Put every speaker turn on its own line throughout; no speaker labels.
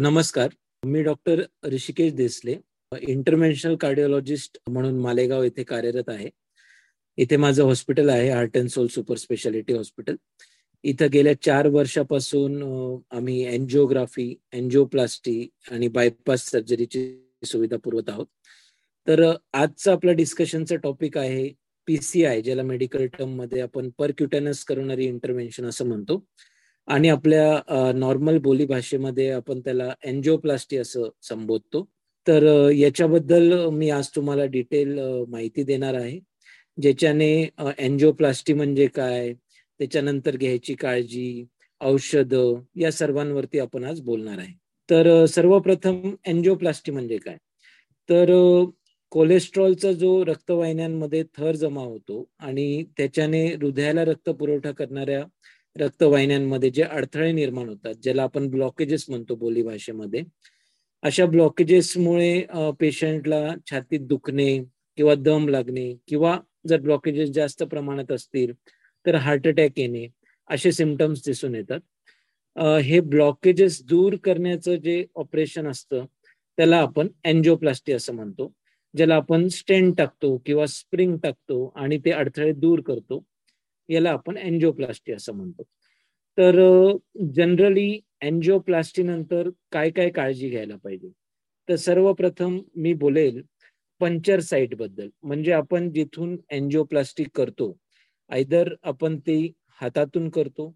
नमस्कार. मी doctor Rishikesh Desle interventional cardiologist म्हणून मालेगाव येथे कार्यरत आहे. इथे माझं हॉस्पिटल आहे heart and soul super speciality hospital. इथं गेल्या चार वर्षापासून आम्ही एन्जिओग्राफी एन्जिओप्लास्टी आणि बायपास सर्जरीची सुविधा पुरवत आहोत. तर आजचा आपला डिस्कशनचा टॉपिक आहे पीसीआय ज्याला मेडिकल टर्ममध्ये आपण परक्युटेनस करणारी इंटरव्हेन्शन असं म्हणतो. आणि आपल्या नॉर्मल बोली भाषेमध्ये आपण त्याला एन्जिओप्लास्टी असं संबोधतो. तर याच्याबद्दल मी आज तुम्हाला डिटेल माहिती देणार आहे. ज्याच्याने एन्जिओप्लास्टी म्हणजे काय त्याच्यानंतर घ्यायची काळजी औषध या सर्वांवरती आपण आज बोलणार आहे. तर सर्वप्रथम एन्जिओप्लास्टी म्हणजे काय? तर कोलेस्ट्रॉलचा जो रक्तवाहिन्यांमध्ये थर जमा होतो आणि त्याच्याने हृदयाला रक्त पुरवठा करणाऱ्या रक्तवाहिन्यांमध्ये जे अडथळे निर्माण होतात ज्याला आपण ब्लॉकेजेस म्हणतो बोली भाषेमध्ये अशा ब्लॉकेजेसमुळे पेशंटला छातीत दुखणे किंवा दम लागणे किंवा जर ब्लॉकेजेस जास्त प्रमाणात असतील तर हार्ट अटॅक येणे असे सिमटम्स दिसून येतात. हे ब्लॉकेजेस दूर करण्याचं जे ऑपरेशन असतं त्याला आपण एन्जिओप्लास्टी असं म्हणतो ज्याला आपण स्टेन टाकतो किंवा स्प्रिंग टाकतो आणि ते अडथळे दूर करतो. याला आपण एन्जिओप्लास्टी असं म्हणतो. तर जनरली एन्जिओप्लास्टी नंतर काय काय काळजी घ्यायला पाहिजे? तर सर्वप्रथम मी बोलेल पंचर साईटबद्दल. म्हणजे आपण जिथून एन्जिओप्लास्टी करतो आयदर आपण ते हातातून करतो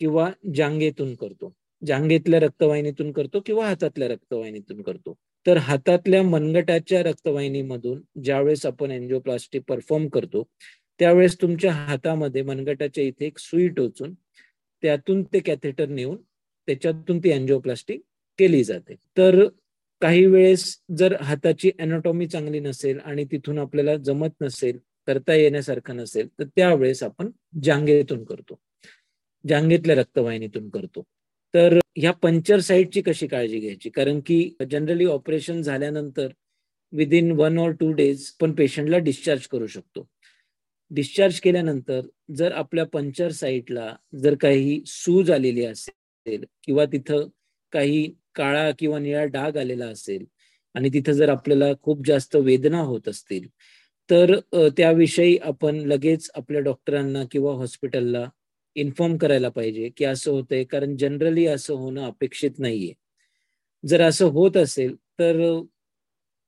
किंवा जांगेतून करतो. जांगेतल्या रक्तवाहिनीतून करतो किंवा हातातल्या रक्तवाहिनीतून करतो. तर हातातल्या मनगटाच्या रक्तवाहिनीमधून ज्यावेळेस आपण एन्जिओप्लास्टी परफॉर्म करतो त्यावेळेस तुमच्या हातामध्ये मनगटाच्या इथे एक सुई टोचून त्यातून ते कॅथेटर नेऊन त्याच्यातून ती अँजिओप्लास्टी केली जाते. तर काही वेळेस जर हाताची अॅनाटॉमी चांगली नसेल आणि तिथून आपल्याला जमत नसेल करता येण्यासारखं नसेल तर त्यावेळेस आपण जांगेतून करतो. जांगेतल्या रक्तवाहिनीतून करतो. तर ह्या पंचर साईडची कशी काळजी घ्यायची? कारण की जनरली ऑपरेशन झाल्यानंतर within one or two days पण पेशंटला डिस्चार्ज करू शकतो. डिस्चार्ज केल्यानंतर जर आपल्या पंचर साईटला जर काही सूज आलेली असेल किंवा तिथं काही काळा किंवा निळा डाग आलेला असेल आणि तिथं जर आपल्याला खूप जास्त वेदना होत असतील तर त्याविषयी आपण लगेच आपल्या डॉक्टरांना किंवा हॉस्पिटलला इन्फॉर्म करायला पाहिजे की असं होतंय कारण जनरली असं होणं अपेक्षित नाहीये. जर असं होत असेल तर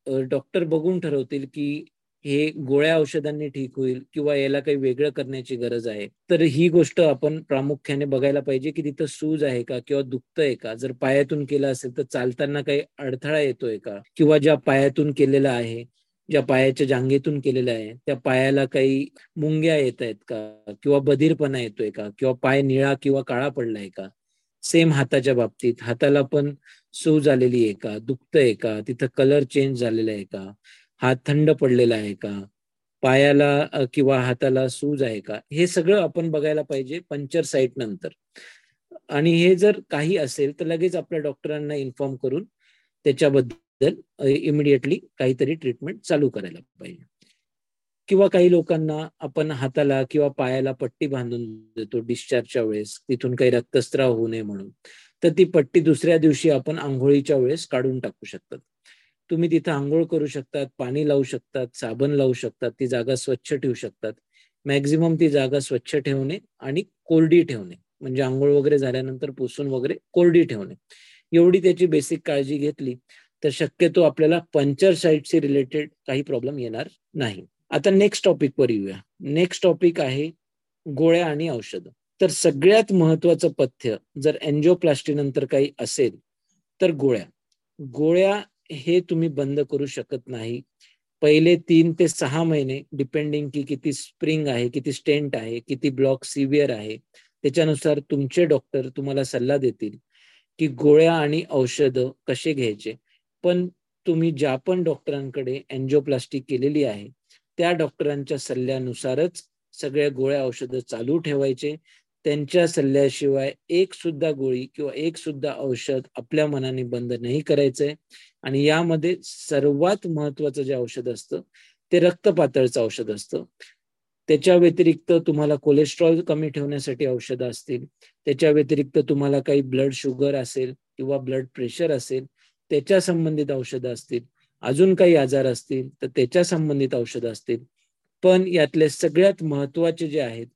डॉक्टर बघून ठरवतील की हे गोळ्या औषधांनी ठीक होईल किंवा याला काही वेगळं करण्याची गरज आहे तर ही गोष्ट आपण प्रामुख्याने बघायला पाहिजे की तिथं सूज आहे का किंवा दुखतंय का? जर पायातून केलं असेल तर चालताना काही अडथळा येतोय का? किंवा ज्या पायातून केलेला आहे ज्या पायाच्या जांगेतून केलेल्या आहे त्या पायाला काही मुंग्या येत आहेत का? किंवा बधीरपणा येतोय का? किंवा पाय निळा किंवा काळा पडलाय का? सेम हाताच्या बाबतीत हाताला पण सूज आलेली आहे का? दुखतंय का? तिथं कलर चेंज झालेला आहे का? हात थंड पडलेला आहे का? पायाला किंवा हाताला सूज आहे का? हे सगळं आपण बघायला पाहिजे पंचर साईट नंतर. आणि हे जर काही असेल तर लगेच आपल्या डॉक्टरांना इन्फॉर्म करून त्याच्याबद्दल इमिडिएटली काहीतरी ट्रीटमेंट चालू करायला पाहिजे. किंवा काही लोकांना आपण हाताला किंवा पायाला पट्टी बांधून देतो डिस्चार्जच्या वेळेस तिथून काही रक्तस्त्राव होऊ नये म्हणून तर ती पट्टी दुसऱ्या दिवशी आपण आंघोळीच्या वेळेस काढून टाकू शकतात. तुम्ही तिथं आंघोळ करू शकतात पाणी लावू शकतात साबण लावू शकतात ती जागा स्वच्छ ठेवू शकतात. मॅक्झिमम ती जागा स्वच्छ ठेवणे आणि कोरडी ठेवणे. म्हणजे आंघोळ वगैरे झाल्यानंतर पुसून वगैरे कोरडी ठेवणे. एवढी त्याची बेसिक काळजी घेतली तर शक्यतो आपल्याला पंचर साईटशी रिलेटेड काही प्रॉब्लेम येणार नाही. आता नेक्स्ट टॉपिक वर येऊया. नेक्स्ट टॉपिक आहे गोळ्या आणि औषधं. तर सगळ्यात महत्वाचं पथ्य जर एन्जिओप्लास्टी नंतर काही असेल तर गोळ्या. गोळ्या हे तुम्ही बंद करू शकत नाही. पहिले तीन ते सहा महिने डिपेंडिंग की किती स्प्रिंग आहे किती स्टेंट आहे किती ब्लॉक सिव्हिअर आहे त्याच्यानुसार तुमचे डॉक्टर तुम्हाला सल्ला देतील की गोळ्या आणि औषधं कसे घ्यायचे. पण तुम्ही ज्या पण डॉक्टरांकडे एन्जिओप्लास्टिक केलेली आहे त्या डॉक्टरांच्या सल्ल्यानुसारच सगळ्या गोळ्या औषधं चालू ठेवायचे. त्यांच्या सल्ल्याशिवाय एक सुद्धा गोळी किंवा एक सुद्धा औषध आपल्या मनाने बंद नाही करायचंय. आणि यामध्ये सर्वात महत्वाचं जे औषध असतं ते रक्त पातळचं औषध असतं. त्याच्या व्यतिरिक्त तुम्हाला कोलेस्ट्रॉल कमी ठेवण्यासाठी औषधं असतील. त्याच्या व्यतिरिक्त तुम्हाला काही ब्लड शुगर असेल किंवा ब्लड प्रेशर असेल त्याच्या संबंधित औषधं असतील. अजून काही आजार असतील तर त्याच्या संबंधित औषधं असतील. पण यातले सगळ्यात महत्त्वाचे जे आहेत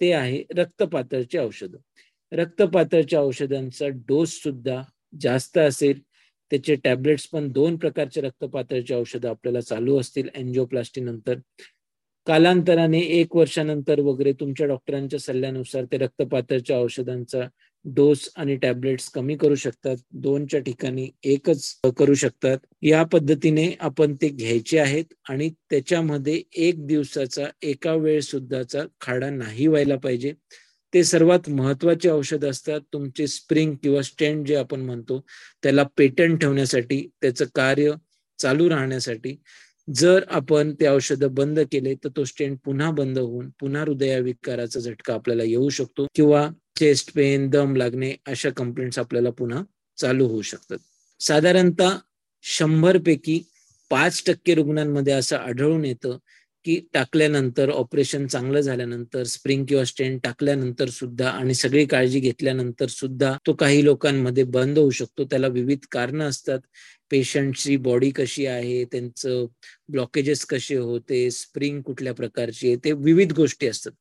ते आहे रक्तपातळचे औषधं. रक्तपातळच्या औषधांचा डोस सुद्धा जास्त असेल त्याचे टॅबलेट्स पण दोन प्रकारचे रक्तपातळचे औषधं आपल्याला चालू असतील एन्जिओप्लास्टी नंतर. कालांतराने एक वर्षानंतर वगैरे तुमच्या डॉक्टरांच्या सल्ल्यानुसार ते रक्तपातळीच्या औषधांचा डोस आणि टॅबलेट्स कमी करू शकतात. दोनच्या ठिकाणी एकच करू शकतात. या पद्धतीने आपण ते घ्यायचे आहेत आणि त्याच्यामध्ये एक दिवसाचा एका वेळ सुद्धाचा खाडा नाही व्हायला पाहिजे. ते सर्वात महत्त्वाचे औषध असतात. तुमचे स्प्रिंग किंवा स्टेंट जे आपण म्हणतो त्याला पेटंट ठेवण्यासाठी त्याचं कार्य चालू राहण्यासाठी जर आपण ते औषध बंद केले तर तो स्टेंट पुन्हा बंद होऊन पुन्हा हृदयाविकाराचा झटका आपल्याला येऊ शकतो किंवा चेस्ट पेन दम लागणे अशा कंप्लेंट्स आपल्याला पुन्हा चालू होऊ शकतात. साधारणतः शंभर पैकी पाच टक्के रुग्णांमध्ये असं आढळून येतं की टाकल्यानंतर ऑपरेशन चांगलं झाल्यानंतर स्प्रिंग किंवा स्टेन टाकल्यानंतर सुद्धा आणि सगळी काळजी घेतल्यानंतर सुद्धा तो काही लोकांमध्ये बंद होऊ शकतो. त्याला विविध कारण असतात. पेशंटची बॉडी कशी आहे त्यांचं ब्लॉकेजेस कसे होते स्प्रिंग कुठल्या प्रकारची आहे ते विविध गोष्टी असतात.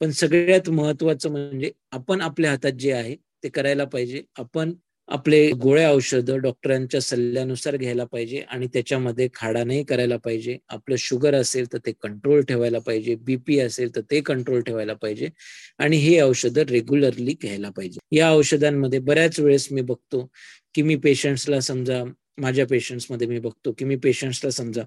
पण सगळ्यात महत्वाचं म्हणजे आपण आपल्या हातात जे आहे ते करायला पाहिजे. आपण आपले गोळ्या औषधं डॉक्टरांच्या सल्ल्यानुसार घ्यायला पाहिजे आणि त्याच्यामध्ये खाडा नाही करायला पाहिजे. आपलं शुगर असेल तर ते कंट्रोल ठेवायला पाहिजे. बीपी असेल तर ते कंट्रोल ठेवायला पाहिजे. आणि हे औषधं रेग्युलरली घ्यायला पाहिजे. या औषधांमध्ये बऱ्याच वेळेस मी बघतो की मी पेशंट्सला समजा माझ्या पेशंट्समध्ये मी बघतो की मी पेशंट्सला समजा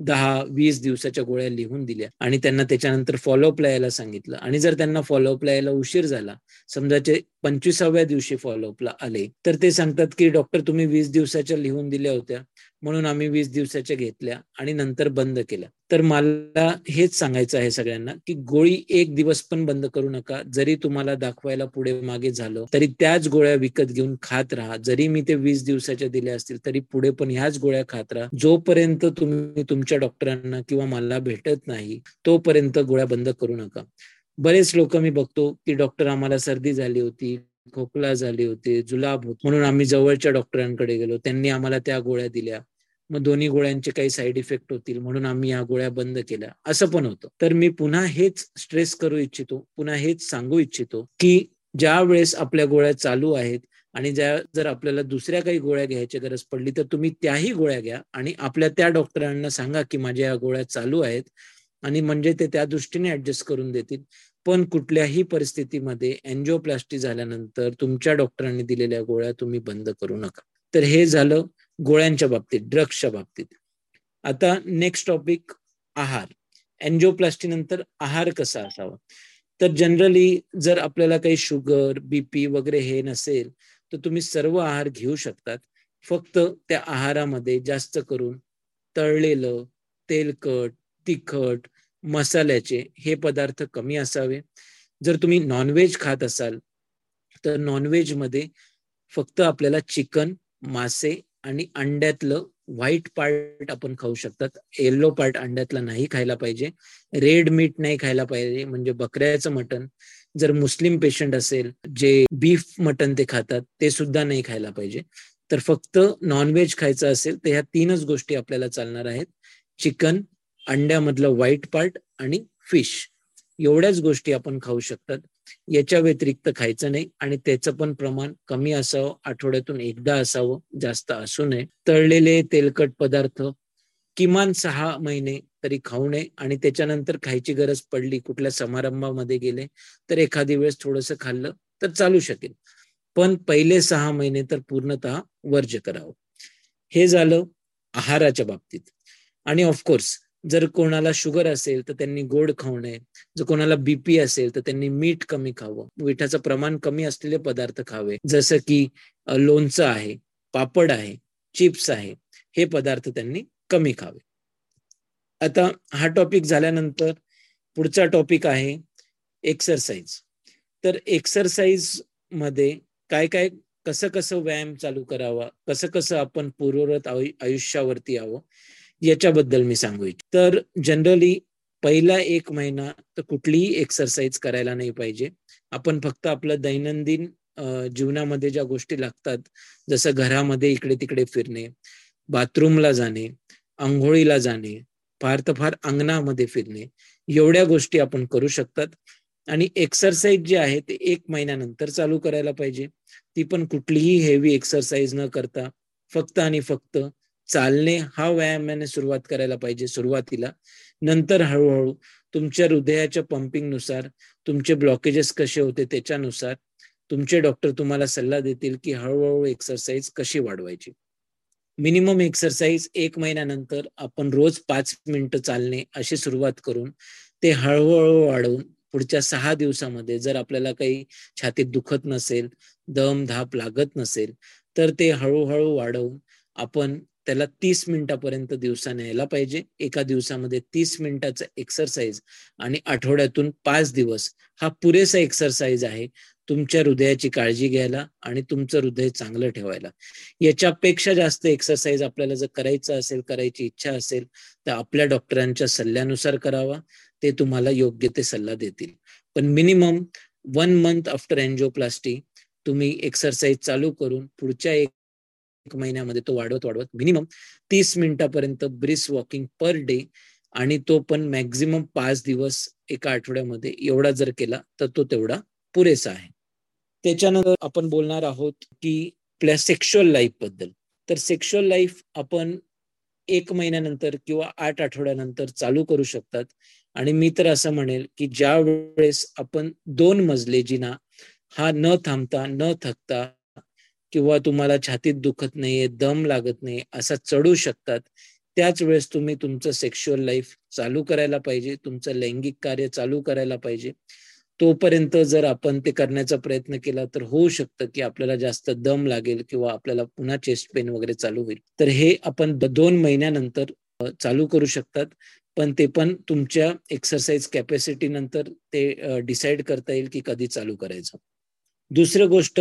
दहा वीस दिवसाच्या गोळ्या लिहून दिल्या. आणि त्यांना त्याच्यानंतर फॉलोअपला यायला सांगितलं. आणि जर त्यांना फॉलोअपला यायला उशीर झाला समजाचे पंचवीसाव्या दिवशी फॉलोअपला आले तर ते सांगतात की डॉक्टर तुम्ही वीस दिवसाच्या लिहून दिल्या होत्या. म्हणून आम्ही वीस दिवसाच्या घेतल्या आणि नंतर बंद केल्या तर मला हेच सांगायचं आहे सगळ्यांना की गोळी एक दिवस पण बंद करू नका. जरी तुम्हाला दाखवायला पुढे मागे झालं तरी त्याच गोळ्या विकत घेऊन खात राहा. जरी मी ते वीस दिवसाच्या दिल्या असतील तरी पुढे पण ह्याच गोळ्या खात राहा. जोपर्यंत तुम्ही तुमच्या डॉक्टरांना किंवा मला भेटत नाही तोपर्यंत गोळ्या बंद करू नका. बरेच लोक मी बघतो की डॉक्टर आम्हाला सर्दी झाली होती खोकला झाली होती जुलाब होत म्हणून आम्ही जवळच्या डॉक्टरांकडे गेलो. त्यांनी आम्हाला त्या गोळ्या दिल्या. मग दोन्ही गोळ्यांचे काही साईड इफेक्ट होतील म्हणून आम्ही या गोळ्या बंद केल्या. असं पण होतं. तर मी पुन्हा हेच स्ट्रेस करू इच्छितो पुन्हा हेच सांगू इच्छितो की ज्या वेळेस आपल्या गोळ्या चालू आहेत आणि ज्या जर आपल्याला दुसऱ्या काही गोळ्या घ्यायची गरज पडली तर तुम्ही त्याही गोळ्या घ्या आणि आपल्या त्या डॉक्टरांना सांगा की माझ्या या गोळ्या चालू आहेत आणि म्हणजे ते त्या दृष्टीने ऍडजस्ट करून देतील. पण कुठल्याही परिस्थितीमध्ये एन्जिओप्लास्टी झाल्यानंतर तुमच्या डॉक्टरांनी दिलेल्या गोळ्या तुम्ही बंद करू नका. तर हे झालं गोळ्यांच्या बाबतीत ड्रग्सच्या बाबतीत. आता नेक्स्ट टॉपिक आहार. एन्जिओप्लास्टी नंतर आहार कसा असावा? तर जनरली जर आपल्याला काही शुगर बीपी वगैरे हे नसेल तर तुम्ही सर्व आहार घेऊ शकतात. फक्त त्या आहारामध्ये जास्त करून तळलेलं तेलकट तिखट मसाल्याचे हे पदार्थ कमी असावे. जर तुम्ही नॉनव्हेज खात असाल तर नॉनव्हेजमध्ये फक्त आपल्याला चिकन मासे आणि अंड्यातलं व्हाईट पार्ट आपण खाऊ शकतात. येल्लो पार्ट अंड्यातला नाही खायला पाहिजे. रेड मीट नाही खायला पाहिजे म्हणजे बकऱ्याचं मटण. जर मुस्लिम पेशंट असेल जे बीफ मटन ते खातात ते सुद्धा नाही खायला पाहिजे. तर फक्त नॉनव्हेज खायचं असेल तर ह्या तीनच गोष्टी आपल्याला चालणार आहेत. चिकन अंड्यामधलं व्हाईट पार्ट आणि फिश एवढ्याच गोष्टी आपण खाऊ शकतात. याच्या व्यतिरिक्त खायचं नाही आणि त्याचं पण प्रमाण कमी असावं आठवड्यातून एकदा असावं जास्त असू नये. तळलेले तेलकट पदार्थ किमान सहा महिने तरी खाऊ नये आणि त्याच्यानंतर खायची गरज पडली कुठल्या समारंभामध्ये गेले तर एखादी वेळेस थोडस खाल्लं तर चालू शकेल. पण पहिले सहा महिने तर पूर्णतः वर्ज करावं. हे झालं आहाराच्या बाबतीत. आणि ऑफकोर्स जर कोणाला शुगर असेल तर त्यांनी गोड खाऊ नये जर कोणाला बीपी असेल तर त्यांनी मीठ कमी खावं. मिठाचं प्रमाण कमी असलेले पदार्थ खावे. जसं की लोणचं आहे पापड आहे चिप्स आहे हे पदार्थ त्यांनी कमी खावे. आता हा टॉपिक झाल्यानंतर पुढचा टॉपिक आहे एक्सरसाइज तर एक्सरसाइजमध्ये काय काय कसं कसं व्यायाम चालू करावा? कसं कसं आपण पूर्वरत आयुष्यावरती यावं? याच्याबद्दल मी सांगू इच्छितो. तर जनरली पहिला एक महिना तर कुठलीही एक्सरसाइज करायला नाही पाहिजे. आपण फक्त आपलं दैनंदिन जीवनामध्ये ज्या गोष्टी लागतात जसं घरामध्ये इकडे तिकडे फिरणे बाथरूमला जाणे आंघोळीला जाणे फार तर फार अंगणामध्ये फिरणे एवढ्या गोष्टी आपण करू शकतात. आणि एक्सरसाइज जे आहे ते एक महिन्यानंतर चालू करायला पाहिजे. ती पण कुठलीही हेवी एक्सरसाइज न करता फक्त आणि फक्त चालणे हा व्यायामाने सुरुवात करायला पाहिजे सुरुवातीला. नंतर हळूहळू तुमच्या हृदयाच्या पंपिंगनुसार तुमचे ब्लॉकेजेस कसे होते त्याच्यानुसार तुमचे डॉक्टर तुम्हाला सल्ला देतील की हळूहळू एक्सरसाइज कशी वाढवायची. मिनिमम एक्सरसाइज एक महिन्यानंतर आपण रोज पाच मिनिटं चालणे अशी सुरुवात करून ते हळूहळू वाढवून पुढच्या सहा दिवसामध्ये जर आपल्याला काही छातीत दुखत नसेल दम धाप लागत नसेल तर ते हळूहळू वाढवून आपण त्याला तीस मिनिटापर्यंत दिवसा न्यायला पाहिजे. एका दिवसामध्ये तीस मिनिटाचा एक्सरसाइज आणि आठवड्यातून पाच दिवस हा पुरेसा एक्सरसाइज आहे तुमच्या हृदयाची काळजी घ्यायला आणि तुमचं हृदय चांगलं ठेवायला. याच्यापेक्षा जास्त एक्सरसाइज आपल्याला जर करायचं असेल करायची इच्छा असेल तर आपल्या डॉक्टरांच्या सल्ल्यानुसार करावा. ते तुम्हाला योग्य ते सल्ला देतील. पण minimum one month after angioplasty तुम्ही एक्सरसाइज चालू करून पुढच्या एक एक महिन्यामध्ये तो वाढवत वाढवत मिनिमम तीस मिनिटापर्यंत ब्रिस वॉकिंग पर डे आणि तो पण मॅक्झिमम पाच दिवस एका आठवड्यामध्ये एवढा जर केला तर तो तेवढा पुरेसा आहे. त्याच्यानंतर आपण बोलणार आहोत की आपल्या सेक्शुअल लाईफबद्दल. तर सेक्शुअल लाईफ आपण एक महिन्यानंतर किंवा आठ आठवड्यानंतर चालू करू शकतात. आणि मी तर असं म्हणेल की ज्या वेळेस आपण दोन मजले जिना हा न थांबता न थकता किंवा तुम्हाला छातीत दुखत नाहीये दम लागत नाही असा चढू शकतात त्याच वेळेस तुम्ही तुमचं सेक्शुअल लाईफ चालू करायला पाहिजे तुमचं लैंगिक कार्य चालू करायला पाहिजे. तोपर्यंत जर आपण ते करण्याचा प्रयत्न केला तर होऊ शकतं की आपल्याला जास्त दम लागेल किंवा आपल्याला पुन्हा चेस्ट पेन वगैरे चालू होईल. तर हे आपण दोन महिन्यानंतर चालू करू शकतात. पण ते पण तुमच्या एक्सरसाइज कॅपॅसिटी नंतर ते डिसाईड करता येईल की कधी चालू करायचं. दुसरं गोष्ट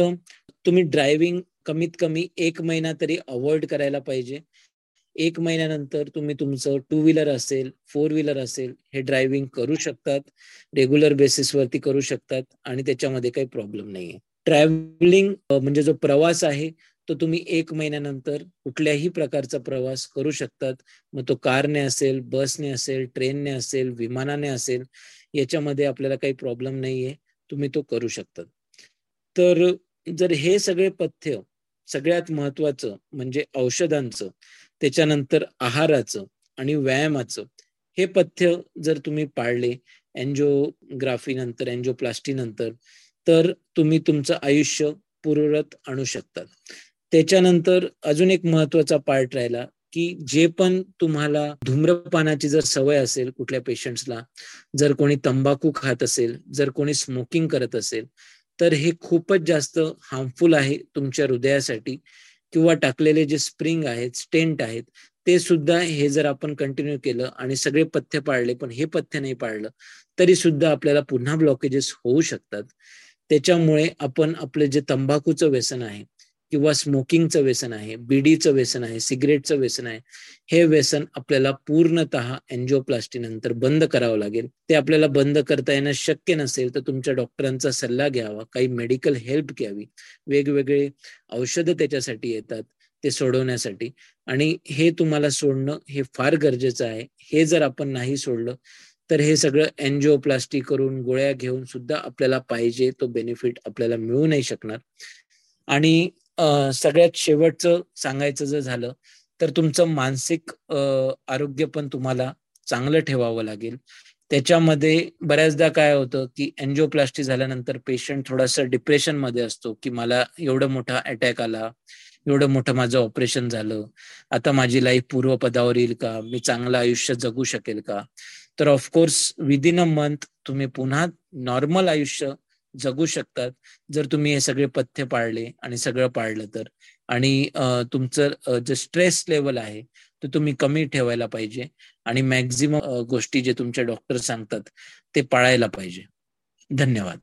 तुम्ही ड्रायव्हिंग कमीत कमी एक महिना तरी अवॉइड करायला पाहिजे. एक महिन्यानंतर तुम्ही तुमचं टू व्हीलर असेल फोर व्हीलर असेल हे ड्रायव्हिंग करू शकतात. रेग्युलर बेसिसवरती करू शकतात आणि त्याच्यामध्ये काही प्रॉब्लेम नाहीये. ट्रॅव्हलिंग म्हणजे जो प्रवास आहे तो तुम्ही एक महिन्यानंतर कुठल्याही प्रकारचा प्रवास करू शकतात. मग तो कारने असेल बसने असेल ट्रेनने असेल विमानाने असेल याच्यामध्ये आपल्याला काही प्रॉब्लेम नाहीये. तुम्ही तो करू शकतात. तर जर हे सगळे पथ्य सगळ्यात महत्वाचं म्हणजे औषधांचं त्याच्यानंतर आहाराचं आणि व्यायामाचं हे पथ्य जर तुम्ही पाळले एन्जिओग्राफी नंतर एन्जिओप्लास्टी नंतर तर तुम्ही तुमचं आयुष्य पूर्वरत आणू शकतात त्याच्यानंतर अजून एक महत्त्वाचा पार्ट राहिला की जे पण तुम्हाला धूम्रपानाची जर सवय असेल कुठल्या पेशंट्सला जर कोणी तंबाखू खात असेल जर कोणी स्मोकिंग करत असेल तर हे खूपच जास्त हार्मफुल आहे तुमच्या हृदयासाठी. किंवा टाकलेले जे स्प्रिंग आहेत स्टेंट आहेत ते सुद्धा हे जर आपण कंटिन्यू केलं आणि सगळे पथ्य पाळले पण हे पथ्य नाही पाळलं तरी सुद्धा आपल्याला पुन्हा ब्लॉकेजेस होऊ शकतात. त्याच्यामुळे आपण आपलं जे तंबाखूचं व्यसन आहे किंवा स्मोकिंगचं व्यसन आहे बीडीचं व्यसन आहे सिगरेटचं व्यसन आहे हे व्यसन आपल्याला पूर्णतः एन्जिओप्लास्टी नंतर बंद करावं लागेल. ते आपल्याला बंद करता येणं शक्य नसेल तर तुमच्या डॉक्टरांचा सल्ला घ्यावा काही मेडिकल हेल्प घ्यावी. वेगवेगळे औषधं त्याच्यासाठी येतात ते सोडवण्यासाठी. आणि हे तुम्हाला सोडणं हे फार गरजेचं आहे. हे जर आपण नाही सोडलं तर हे सगळं एन्जिओप्लास्टी करून गोळ्या घेऊन सुद्धा आपल्याला पाहिजे तो बेनिफिट आपल्याला मिळू नाही शकणार. आणि सगळ्यात शेवटचं सांगायचं जर झालं तर तुमचं मानसिक आरोग्य पण तुम्हाला चांगलं ठेवावं लागेल. त्याच्यामध्ये बऱ्याचदा काय होतं की एन्जिओप्लास्टी झाल्यानंतर पेशंट थोडासा डिप्रेशनमध्ये असतो की मला एवढं मोठा अटॅक आला एवढं मोठं माझं ऑपरेशन झालं आता माझी लाईफ पूर्वपदावर येईल का मी चांगलं आयुष्य जगू शकेल का? तर ऑफकोर्स विदिन अ मंथ तुम्ही पुन्हा नॉर्मल आयुष्य जगू शकतात. जर तुम्ही हे सगळे पथ्य पाळले आणि सगळं पाळलं तर. आणि तुमचं जे स्ट्रेस लेवल आहे ते तुम्ही कमी ठेवायला पाहिजे. आणि मॅक्झिमम गोष्टी जे तुमचे डॉक्टर सांगतात ते पाळायला पाहिजे. धन्यवाद.